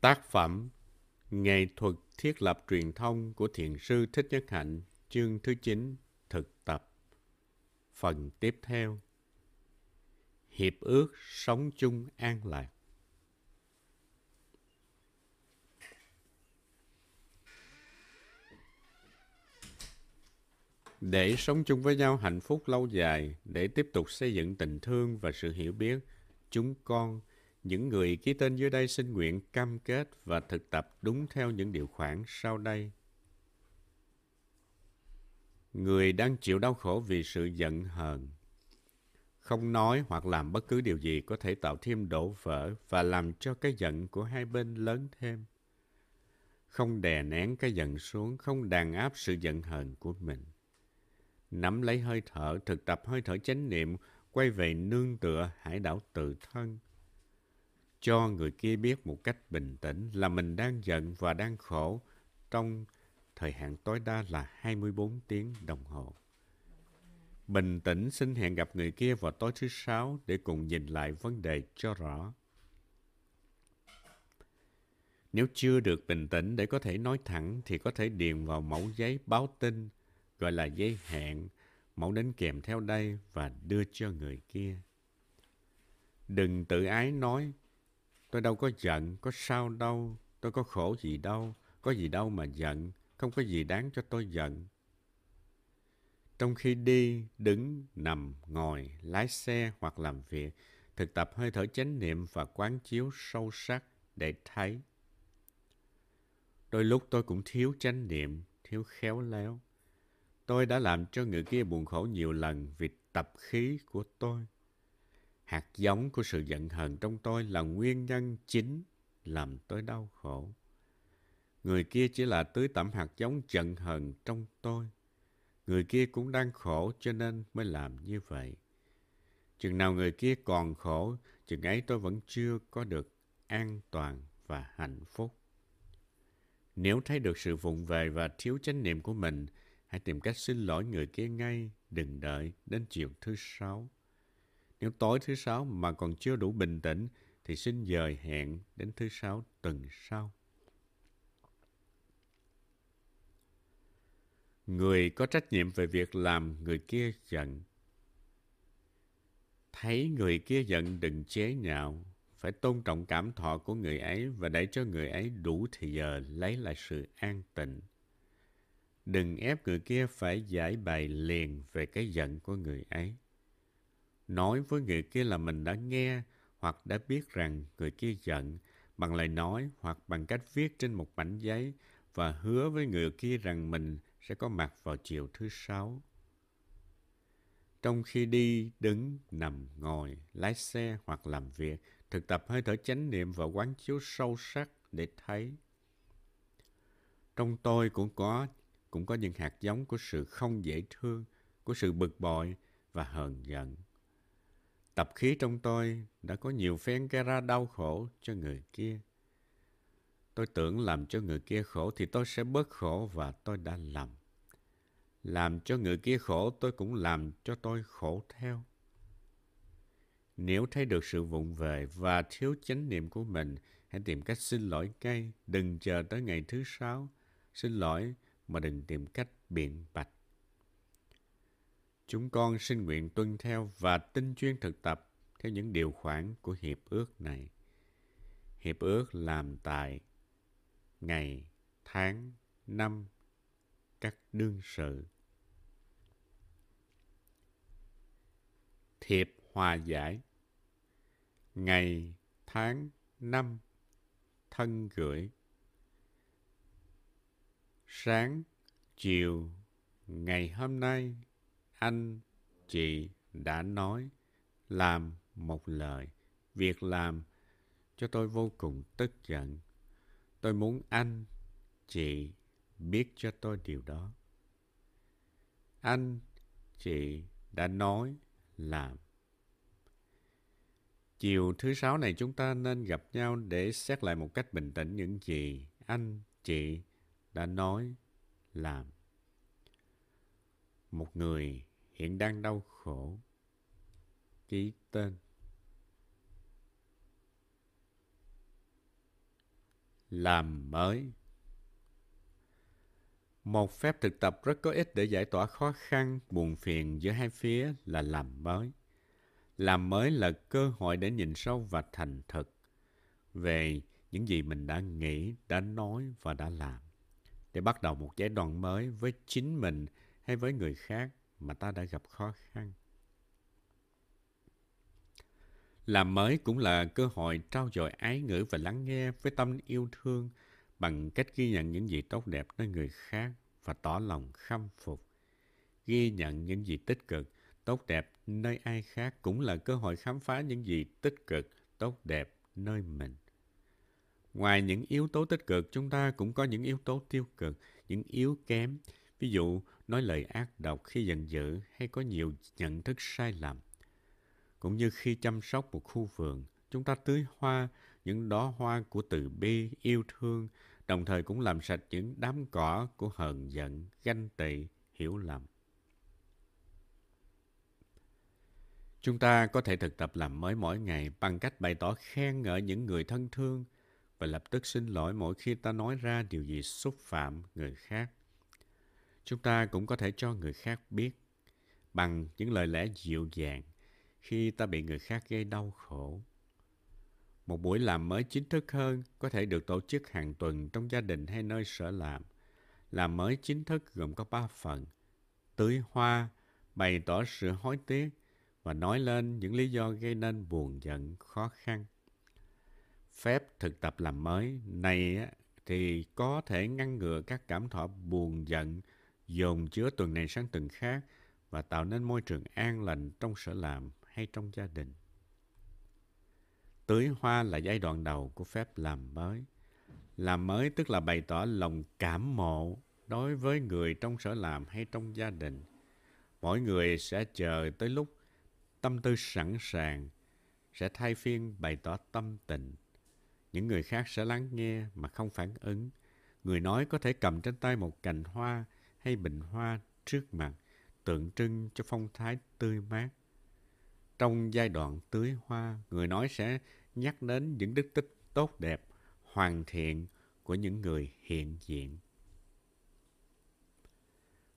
Tác phẩm Nghệ thuật thiết lập truyền thông của Thiền sư Thích Nhất Hạnh, chương thứ 9, thực tập. Phần tiếp theo Hiệp ước sống chung an lạc. Để sống chung với nhau hạnh phúc lâu dài, để tiếp tục xây dựng tình thương và sự hiểu biết, chúng con những người ký tên dưới đây xin nguyện cam kết và thực tập đúng theo những điều khoản sau đây. Người đang chịu đau khổ vì sự giận hờn, không nói hoặc làm bất cứ điều gì có thể tạo thêm đổ vỡ và làm cho cái giận của hai bên lớn thêm. Không đè nén cái giận xuống, không đàn áp sự giận hờn của mình. Nắm lấy hơi thở, thực tập hơi thở chánh niệm, quay về nương tựa hải đảo tự thân cho người kia biết một cách bình tĩnh là mình đang giận và đang khổ trong thời hạn tối đa là 24 tiếng đồng hồ. Bình tĩnh xin hẹn gặp người kia vào tối thứ sáu để cùng nhìn lại vấn đề cho rõ. Nếu chưa được bình tĩnh để có thể nói thẳng thì có thể điền vào mẫu giấy báo tin gọi là giấy hẹn, mẫu đến kèm theo đây và đưa cho người kia. Đừng tự ái nói Tôi đâu có giận, có sao đâu, tôi có khổ gì đâu, có gì đâu mà giận, không có gì đáng cho tôi giận. Trong khi đi, đứng, nằm, ngồi, lái xe hoặc làm việc, thực tập hơi thở chánh niệm và quán chiếu sâu sắc để thấy. Đôi lúc tôi cũng thiếu chánh niệm, thiếu khéo léo. Tôi đã làm cho người kia buồn khổ nhiều lần vì tập khí của tôi. Hạt giống của sự giận hờn trong tôi là nguyên nhân chính làm tôi đau khổ. Người kia chỉ là tưới tẩm hạt giống giận hờn trong tôi. Người kia cũng đang khổ cho nên mới làm như vậy. Chừng nào người kia còn khổ, chừng ấy tôi vẫn chưa có được an toàn và hạnh phúc. Nếu thấy được sự vụng về và thiếu chánh niệm của mình, hãy tìm cách xin lỗi người kia ngay, đừng đợi đến chiều thứ sáu. Nếu tối thứ sáu mà còn chưa đủ bình tĩnh thì xin dời hẹn đến thứ sáu tuần sau. Người có trách nhiệm về việc làm người kia giận. Thấy người kia giận đừng chế nhạo, phải tôn trọng cảm thọ của người ấy và để cho người ấy đủ thì giờ lấy lại sự an tịnh. Đừng ép người kia phải giải bày liền về cái giận của người ấy nói với người kia là mình đã nghe hoặc đã biết rằng người kia giận bằng lời nói hoặc bằng cách viết trên một mảnh giấy và hứa với người kia rằng mình sẽ có mặt vào chiều thứ sáu. Trong khi đi, đứng, nằm, ngồi, lái xe hoặc làm việc, thực tập hơi thở chánh niệm và quán chiếu sâu sắc để thấy. Trong tôi cũng có cũng có những hạt giống của sự không dễ thương, của sự bực bội và hờn giận. Tập khí trong tôi đã có nhiều phen gây ra đau khổ cho người kia. Tôi tưởng làm cho người kia khổ thì tôi sẽ bớt khổ và tôi đã làm. Làm cho người kia khổ tôi cũng làm cho tôi khổ theo. Nếu thấy được sự vụng về và thiếu chánh niệm của mình, hãy tìm cách xin lỗi ngay, đừng chờ tới ngày thứ sáu. Xin lỗi mà đừng tìm cách biện bạch. Chúng con xin nguyện tuân theo và tinh chuyên thực tập theo những điều khoản của hiệp ước này. Hiệp ước làm tại ngày, tháng, năm, các đương sự. Thiệp hòa giải Ngày, tháng, năm, thân gửi Sáng, chiều, ngày hôm nay anh, chị đã nói, làm một lời. Việc làm cho tôi vô cùng tức giận. Tôi muốn anh, chị biết cho tôi điều đó. Anh, chị đã nói, làm. Chiều thứ sáu này chúng ta nên gặp nhau để xét lại một cách bình tĩnh những gì anh, chị đã nói, làm. Một người hiện đang đau khổ. Ký tên Làm mới Một phép thực tập rất có ích để giải tỏa khó khăn, buồn phiền giữa hai phía là làm mới. Làm mới là cơ hội để nhìn sâu và thành thực về những gì mình đã nghĩ, đã nói và đã làm. Để bắt đầu một giai đoạn mới với chính mình hay với người khác mà ta đã gặp khó khăn. Làm mới cũng là cơ hội trao dồi ái ngữ và lắng nghe với tâm yêu thương bằng cách ghi nhận những gì tốt đẹp nơi người khác và tỏ lòng khâm phục. Ghi nhận những gì tích cực, tốt đẹp nơi ai khác cũng là cơ hội khám phá những gì tích cực, tốt đẹp nơi mình. Ngoài những yếu tố tích cực, chúng ta cũng có những yếu tố tiêu cực, những yếu kém. Ví dụ, nói lời ác độc khi giận dữ hay có nhiều nhận thức sai lầm. Cũng như khi chăm sóc một khu vườn, chúng ta tưới hoa, những đóa hoa của từ bi, yêu thương, đồng thời cũng làm sạch những đám cỏ của hờn giận, ganh tị, hiểu lầm. Chúng ta có thể thực tập làm mới mỗi ngày bằng cách bày tỏ khen ngợi những người thân thương và lập tức xin lỗi mỗi khi ta nói ra điều gì xúc phạm người khác. Chúng ta cũng có thể cho người khác biết bằng những lời lẽ dịu dàng khi ta bị người khác gây đau khổ. Một buổi làm mới chính thức hơn có thể được tổ chức hàng tuần trong gia đình hay nơi sở làm. Làm mới chính thức gồm có ba phần. Tưới hoa, bày tỏ sự hối tiếc và nói lên những lý do gây nên buồn giận, khó khăn. Phép thực tập làm mới này thì có thể ngăn ngừa các cảm thọ buồn giận dồn chứa tuần này sang tuần khác và tạo nên môi trường an lành trong sở làm hay trong gia đình. Tưới hoa là giai đoạn đầu của phép làm mới. Làm mới tức là bày tỏ lòng cảm mộ đối với người trong sở làm hay trong gia đình. Mỗi người sẽ chờ tới lúc tâm tư sẵn sàng, sẽ thay phiên bày tỏ tâm tình. Những người khác sẽ lắng nghe mà không phản ứng. Người nói có thể cầm trên tay một cành hoa hay bình hoa trước mặt, tượng trưng cho phong thái tươi mát. Trong giai đoạn tưới hoa, người nói sẽ nhắc đến những đức tích tốt đẹp, hoàn thiện của những người hiện diện.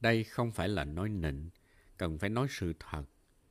Đây không phải là nói nịnh, cần phải nói sự thật.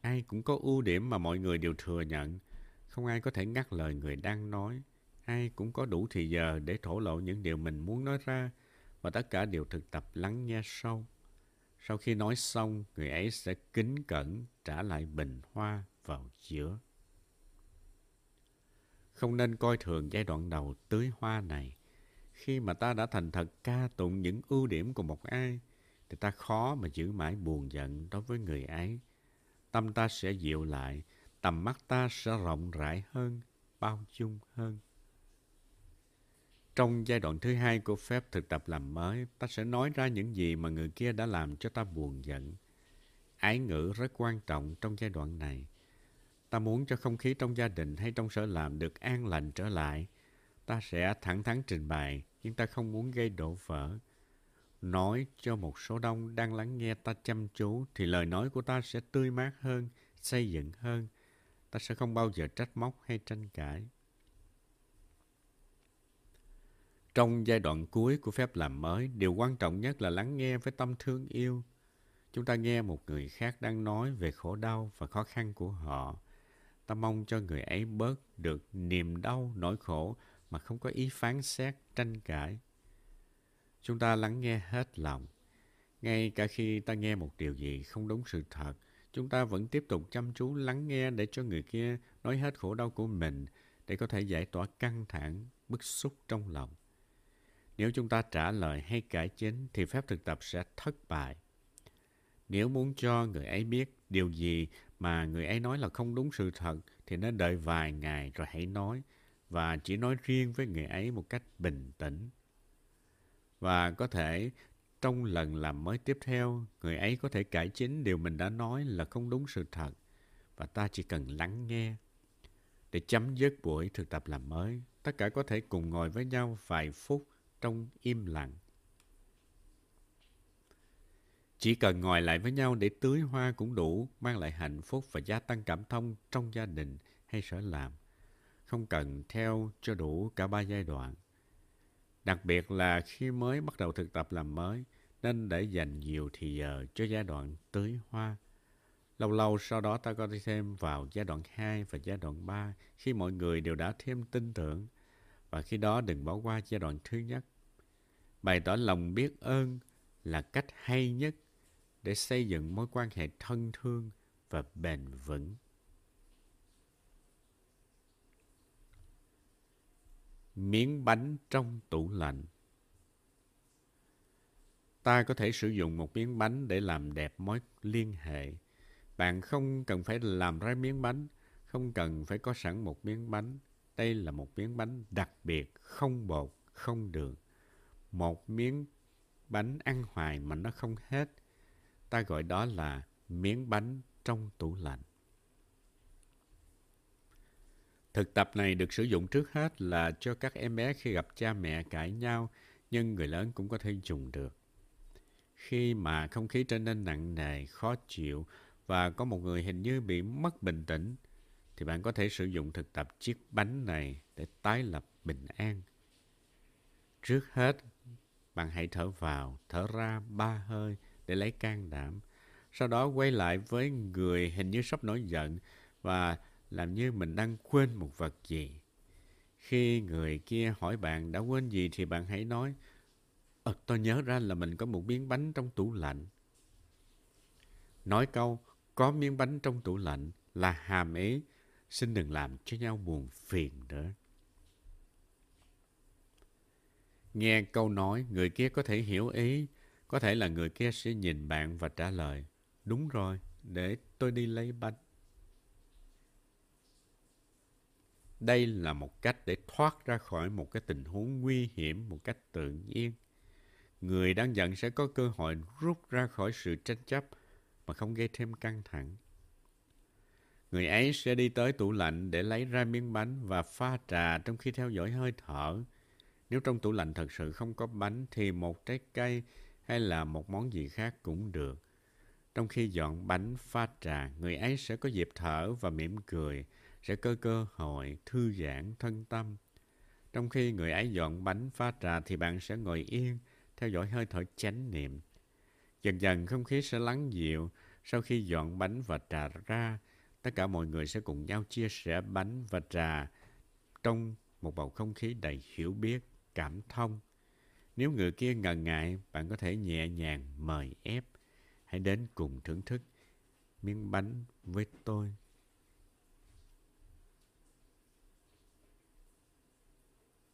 Ai cũng có ưu điểm mà mọi người đều thừa nhận. Không ai có thể ngắt lời người đang nói. Ai cũng có đủ thì giờ để thổ lộ những điều mình muốn nói ra và tất cả đều thực tập lắng nghe sâu. Sau khi nói xong, người ấy sẽ kính cẩn trả lại bình hoa vào giữa. Không nên coi thường giai đoạn đầu tưới hoa này. Khi mà ta đã thành thật ca tụng những ưu điểm của một ai, thì ta khó mà giữ mãi buồn giận đối với người ấy. Tâm ta sẽ dịu lại, tầm mắt ta sẽ rộng rãi hơn, bao dung hơn. Trong giai đoạn thứ hai của phép thực tập làm mới, ta sẽ nói ra những gì mà người kia đã làm cho ta buồn giận. Ái ngữ rất quan trọng trong giai đoạn này. Ta muốn cho không khí trong gia đình hay trong sở làm được an lành trở lại. Ta sẽ thẳng thắn trình bày, nhưng ta không muốn gây đổ vỡ. Nói cho một số đông đang lắng nghe ta chăm chú thì lời nói của ta sẽ tươi mát hơn, xây dựng hơn. Ta sẽ không bao giờ trách móc hay tranh cãi. Trong giai đoạn cuối của phép làm mới, điều quan trọng nhất là lắng nghe với tâm thương yêu. Chúng ta nghe một người khác đang nói về khổ đau và khó khăn của họ. Ta mong cho người ấy bớt được niềm đau, nỗi khổ mà không có ý phán xét, tranh cãi. Chúng ta lắng nghe hết lòng. Ngay cả khi ta nghe một điều gì không đúng sự thật, chúng ta vẫn tiếp tục chăm chú lắng nghe để cho người kia nói hết khổ đau của mình để có thể giải tỏa căng thẳng, bức xúc trong lòng. Nếu chúng ta trả lời hay cải chính thì phép thực tập sẽ thất bại. Nếu muốn cho người ấy biết điều gì mà người ấy nói là không đúng sự thật thì nên đợi vài ngày rồi hãy nói và chỉ nói riêng với người ấy một cách bình tĩnh. Và có thể trong lần làm mới tiếp theo, người ấy có thể cải chính điều mình đã nói là không đúng sự thật và ta chỉ cần lắng nghe. Để chấm dứt buổi thực tập làm mới, tất cả có thể cùng ngồi với nhau vài phút trong im lặng. Chỉ cần ngồi lại với nhau để tưới hoa cũng đủ, mang lại hạnh phúc và gia tăng cảm thông trong gia đình hay sở làm. Không cần theo cho đủ cả ba giai đoạn. Đặc biệt là khi mới bắt đầu thực tập làm mới, nên để dành nhiều thì giờ cho giai đoạn tưới hoa. Lâu lâu sau đó ta có thể thêm vào giai đoạn 2 và giai đoạn 3 khi mọi người đều đã thêm tin tưởng. Và khi đó đừng bỏ qua giai đoạn thứ nhất. Bày tỏ lòng biết ơn là cách hay nhất để xây dựng mối quan hệ thân thương và bền vững. Miếng bánh trong tủ lạnh Ta có thể sử dụng một miếng bánh để làm đẹp mối liên hệ. Bạn không cần phải làm ra miếng bánh, không cần phải có sẵn một miếng bánh. Đây là một miếng bánh đặc biệt, không bột, không đường. Một miếng bánh ăn hoài mà nó không hết. Ta gọi đó là miếng bánh trong tủ lạnh. Thực tập này được sử dụng trước hết là cho các em bé khi gặp cha mẹ cãi nhau, nhưng người lớn cũng có thể dùng được. Khi mà không khí trở nên nặng nề, khó chịu và có một người hình như bị mất bình tĩnh, thì bạn có thể sử dụng thực tập chiếc bánh này để tái lập bình an. Trước hết, bạn hãy thở vào, thở ra ba hơi để lấy can đảm. Sau đó quay lại với người hình như sắp nổi giận và làm như mình đang quên một vật gì. Khi người kia hỏi bạn đã quên gì thì bạn hãy nói Ờ, tôi nhớ ra là mình có một miếng bánh trong tủ lạnh. Nói câu có miếng bánh trong tủ lạnh là hàm ý xin đừng làm cho nhau buồn phiền nữa. Nghe câu nói, người kia có thể hiểu ý, có thể là người kia sẽ nhìn bạn và trả lời, đúng rồi, để tôi đi lấy bánh. Đây là một cách để thoát ra khỏi một cái tình huống nguy hiểm một cách tự nhiên. Người đang giận sẽ có cơ hội rút ra khỏi sự tranh chấp mà không gây thêm căng thẳng. Người ấy sẽ đi tới tủ lạnh để lấy ra miếng bánh và pha trà trong khi theo dõi hơi thở. Nếu trong tủ lạnh thật sự không có bánh thì một trái cây hay là một món gì khác cũng được. Trong khi dọn bánh pha trà, người ấy sẽ có dịp thở và mỉm cười, sẽ có cơ hội thư giãn thân tâm. Trong khi người ấy dọn bánh pha trà thì bạn sẽ ngồi yên, theo dõi hơi thở chánh niệm. Dần dần không khí sẽ lắng dịu. Sau khi dọn bánh và trà ra, tất cả mọi người sẽ cùng nhau chia sẻ bánh và trà trong một bầu không khí đầy hiểu biết, cảm thông. Nếu người kia ngần ngại, bạn có thể nhẹ nhàng mời ép. Hãy đến cùng thưởng thức miếng bánh với tôi.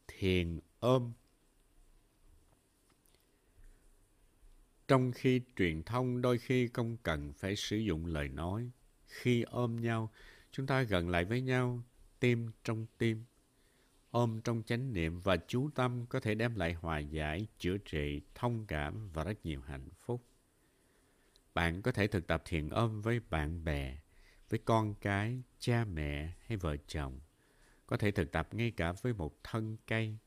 Thiền ôm Trong khi truyền thông đôi khi không cần phải sử dụng lời nói, khi ôm nhau, chúng ta gần lại với nhau, tim trong tim. Ôm trong chánh niệm và chú tâm có thể đem lại hòa giải, chữa trị, thông cảm và rất nhiều hạnh phúc. Bạn có thể thực tập thiền ôm với bạn bè, với con cái, cha mẹ hay vợ chồng. Có thể thực tập ngay cả với một thân cây.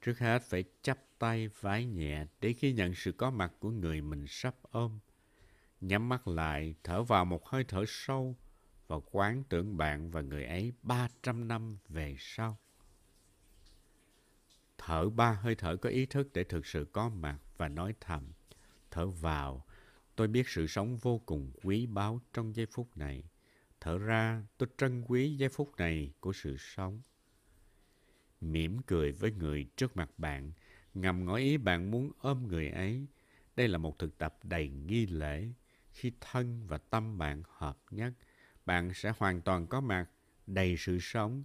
Trước hết phải chắp tay vái nhẹ để khi nhận sự có mặt của người mình sắp ôm. Nhắm mắt lại, thở vào một hơi thở sâu và quán tưởng bạn và người ấy 300 năm về sau. Thở ba hơi thở có ý thức để thực sự có mặt và nói thầm. Thở vào, tôi biết sự sống vô cùng quý báu trong giây phút này. Thở ra, tôi trân quý giây phút này của sự sống. Mỉm cười với người trước mặt bạn ngầm ngỏ ý bạn muốn ôm người ấy. Đây là một thực tập đầy nghi lễ. Khi thân và tâm bạn hợp nhất, bạn sẽ hoàn toàn có mặt, đầy sự sống.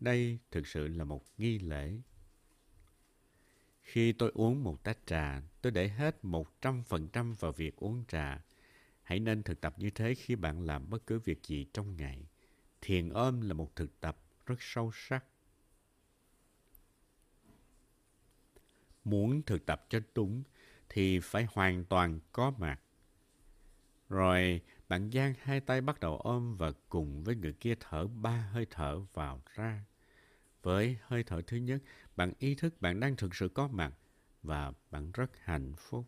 Đây thực sự là một nghi lễ. Khi tôi uống một tách trà, tôi để hết một trăm phần trăm vào việc uống trà. Hãy nên thực tập như thế khi bạn làm bất cứ việc gì trong ngày. Thiền ôm là một thực tập rất sâu sắc. muốn thực tập cho đúng thì phải hoàn toàn có mặt. Rồi bạn giang hai tay bắt đầu ôm và cùng với người kia thở ba hơi thở vào ra. Với hơi thở thứ nhất, bạn ý thức bạn đang thực sự có mặt và bạn rất hạnh phúc.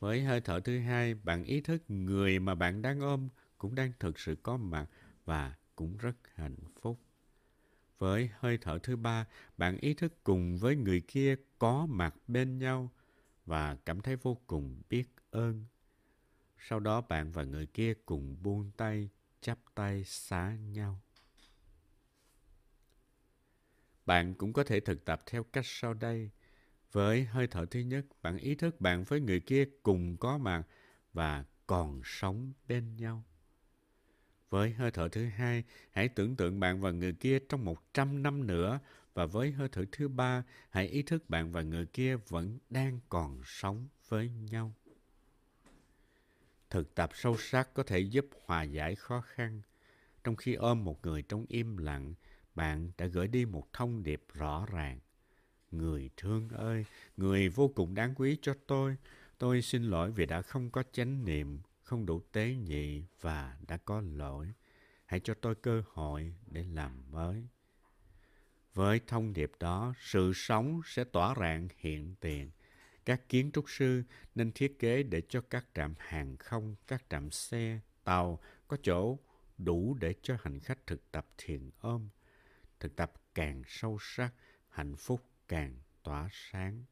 Với hơi thở thứ hai, bạn ý thức người mà bạn đang ôm cũng đang thực sự có mặt và cũng rất hạnh phúc. Với hơi thở thứ ba, bạn ý thức cùng với người kia có mặt bên nhau và cảm thấy vô cùng biết ơn. Sau đó bạn và người kia cùng buông tay, chắp tay xá nhau. Bạn cũng có thể thực tập theo cách sau đây. Với hơi thở thứ nhất, bạn ý thức bạn với người kia cùng có mặt và còn sống bên nhau. Với hơi thở thứ hai, hãy tưởng tượng bạn và người kia trong một trăm năm nữa và với hơi thở thứ ba, hãy ý thức bạn và người kia vẫn đang còn sống với nhau. Thực tập sâu sắc có thể giúp hòa giải khó khăn. Trong khi ôm một người trong im lặng, bạn đã gửi đi một thông điệp rõ ràng. Người thương ơi, người vô cùng đáng quý cho tôi. Tôi xin lỗi vì đã không có chánh niệm, không đủ tế nhị và đã có lỗi. Hãy cho tôi cơ hội để làm mới. Với thông điệp đó, sự sống sẽ tỏa rạng hiện tiền. Các kiến trúc sư nên thiết kế để cho các trạm hàng không, các trạm xe, tàu có chỗ đủ để cho hành khách thực tập thiền ôm. Thực tập càng sâu sắc, hạnh phúc càng tỏa sáng.